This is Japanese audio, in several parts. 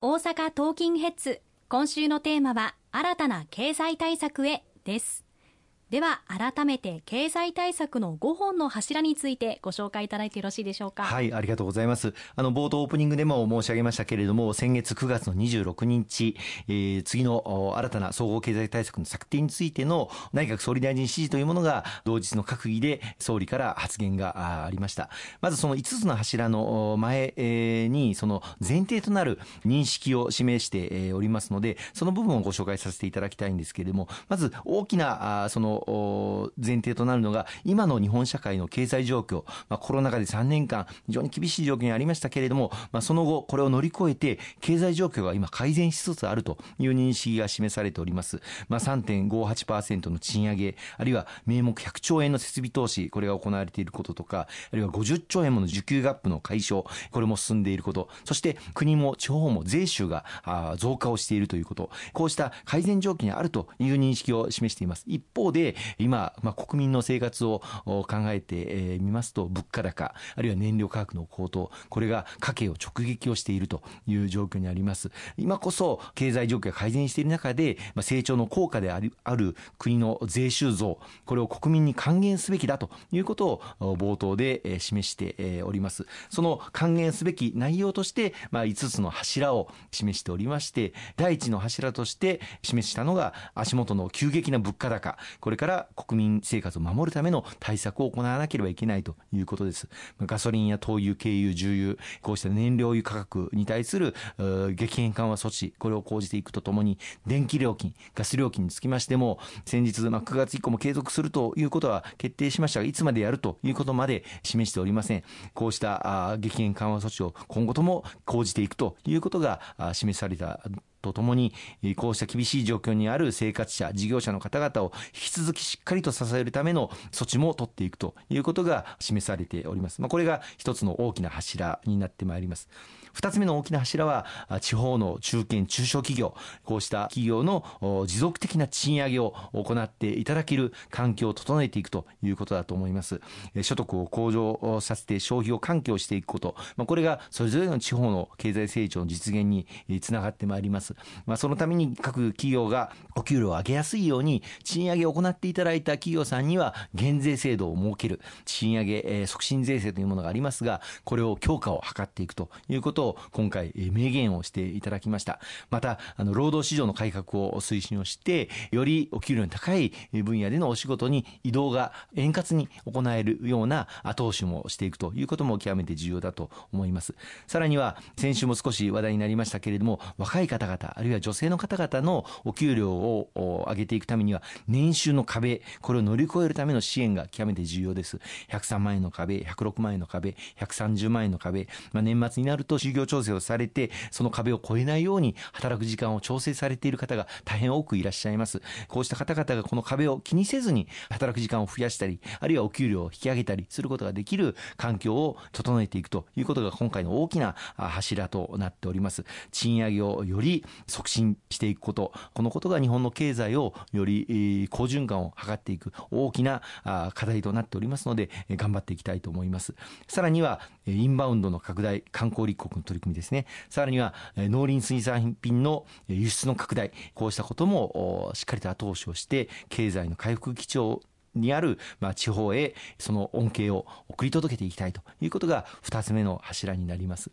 大阪トーキンヘッズ。今週のテーマは新たな経済対策へです。では改めて経済対策の5本の柱についてご紹介いただいてよろしいでしょうか。はいありがとうございます。あの冒頭オープニングでも申し上げましたけれども先月9月の26日、えー、次の新たな総合経済対策の策定についての内閣総理大臣指示というものが同日の閣議で総理から発言がありました。まずその5つの柱の前にその前提となる認識を示しておりますのでその部分をご紹介させていただきたいんですけれどもまず大きなその前提となるのが今の日本社会の経済状況、まあ、コロナ禍で3年間非常に厳しい状況にありましたけれども、まあ、その後これを乗り越えて経済状況が今改善しつつあるという認識が示されております、まあ、3.58%の賃上げあるいは名目100兆円の設備投資これが行われていることとかあるいは50兆円もの需給ガップの解消これも進んでいること。そして国も地方も税収が増加をしているということ。こうした改善状況にあるという認識を示しています。一方で今、まあ、国民の生活を考えてみますと物価高あるいは燃料価格の高騰これが家計を直撃をしているという状況にあります。今こそ経済状況が改善している中で、まあ、成長の効果であるある国の税収増これを国民に還元すべきだということを冒頭で示しております。その還元すべき内容として、まあ、5つの柱を示しておりまして第一の柱として示したのが足元の急激な物価高。これから国民生活を守るための対策を行わなければいけないということです。ガソリンや灯油、軽油、重油、こうした燃料油価格に対する激変緩和措置、これを講じていくとともに、電気料金、ガス料金につきましても、先日、まあ、9月以降も継続するということは決定しましたが、いつまでやるということまで示しておりません。こうした激変緩和措置を今後とも講じていくということが示されたとともに、こうした厳しい状況にある生活者、事業者の方々を引き続きしっかりと支えるための措置も取っていくということが示されております。まあ、これが一つの大きな柱になってまいります。二つ目の大きな柱は、地方の中堅、中小企業、こうした企業の持続的な賃上げを行っていただける環境を整えていくということだと思います。所得を向上させて消費を喚起をしていくこと、まあ、これがそれぞれの地方の経済成長の実現につながってまいります。まあ、そのために各企業がお給料を上げやすいように、賃上げを行っていただいた企業さんには減税制度を設ける、賃上げ促進税制というものがありますが、これを強化を図っていくということを今回明言をしていただきました。また、あの、労働市場の改革を推進をして、よりお給料の高い分野でのお仕事に移動が円滑に行えるような後押しもしていくということも極めて重要だと思います。さらには、先週も少し話題になりましたけれども、若い方々、あるいは女性の方々のお給料をを上げていくためには、年収の壁、これを乗り越えるための支援が極めて重要です。103万円の壁、106万円の壁、130万円の壁、まあ、年末になると就業調整をされて、その壁を越えないように働く時間を調整されている方が大変多くいらっしゃいます。こうした方々がこの壁を気にせずに働く時間を増やしたり、あるいはお給料を引き上げたりすることができる環境を整えていくということが今回の大きな柱となっております。賃上げをより促進していくこと、このことが日本本の経済をより好循環を図っていく大きな課題となっておりますので、頑張っていきたいと思います。さらには、インバウンドの拡大、観光立国の取り組みですね。さらには、農林水産品の輸出の拡大、こうしたこともしっかりと後押しをして、経済の回復基調にある、ま、地方へその恩恵を送り届けていきたいということが2つ目の柱になります。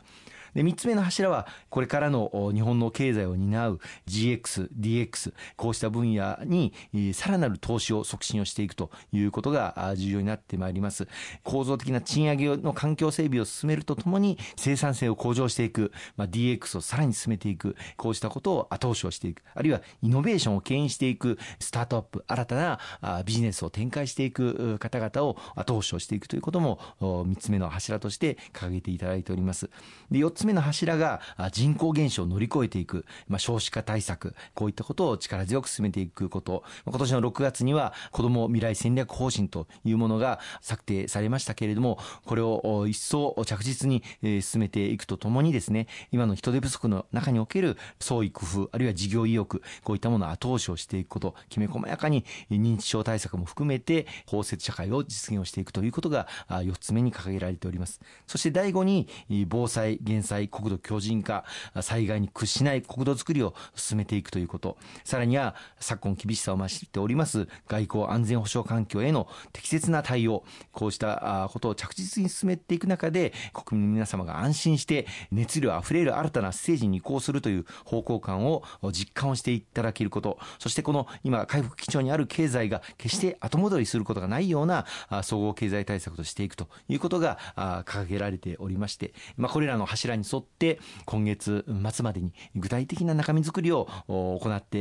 で、3つ目の柱は、これからの日本の経済を担う GX、DX、こうした分野にさらなる投資を促進をしていくということが重要になってまいります。構造的な賃上げの環境整備を進めるとともに生産性を向上していく、まあ、DX をさらに進めていく、こうしたことを後押しをしていく、あるいはイノベーションを牽引していく、スタートアップ、新たなビジネスを展開していく方々を後押しをしていくということも3つ目の柱として掲げていただいております。で、4つつ目の柱が人口減少を乗り越えていく、まあ、少子化対策、こういったことを力強く進めていくこと、今年の6月には子ども未来戦略方針というものが策定されましたけれども、これを一層着実に進めていくとともにですね、今の人手不足の中における創意工夫、あるいは事業意欲、こういったものを後押しをしていくこと、きめ細やかに認知症対策も含めて包摂社会を実現をしていくということが4つ目に掲げられております。そして第5に防災減災済、国土強靭化、災害に屈しない国土づくりを進めていくということ、さらには昨今厳しさを増しております外交安全保障環境への適切な対応、こうしたことを着実に進めていく中で、国民の皆様が安心して熱量あふれる新たなステージに移行するという方向感を実感をしていただけること、そしてこの今回復基調にある経済が決して後戻りすることがないような総合経済対策としていくということが掲げられておりまして、まあ、これらの柱に沿って今月末までに具体的な中身作りを行って、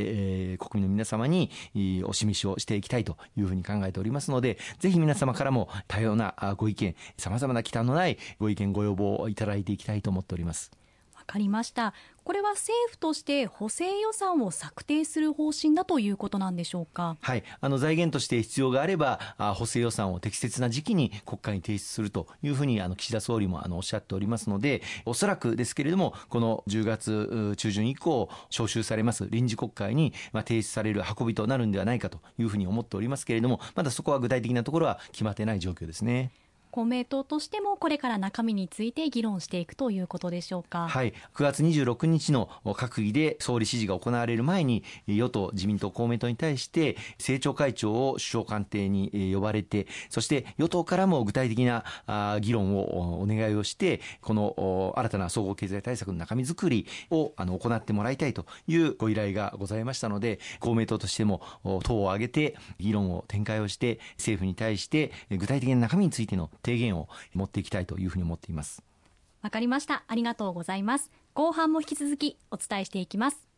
え、国民の皆様にお示しをしていきたいというふうに考えておりますので、ぜひ皆様からも多様なご意見、さまざまな忌憚のないご意見、ご要望をいただいていきたいと思っております。かりました。これは政府として補正予算を策定する方針だということなんでしょうか？はい、あの財源として必要があれば、あ補正予算を適切な時期に国会に提出するというふうにあの岸田総理もあのおっしゃっておりますので、おそらくですけれども、この10月中旬以降召集されます臨時国会にま提出される運びとなるんではないかというふうに思っておりますけれども、まだそこは具体的なところは決まってない状況ですね。公明党としてもこれから中身について議論していくということでしょうか。はい、9月26日の閣議で総理指示が行われる前に与党自民党公明党に対して政調会長を首相官邸に呼ばれてそして与党からも具体的な議論をお願いをしてこの新たな総合経済対策の中身作りを行ってもらいたいというご依頼がございましたので公明党としても党を挙げて議論を展開をして政府に対して具体的な中身についての提言を持っていきたいというふうに思っています。わかりました。ありがとうございます。後半も引き続きお伝えしていきます。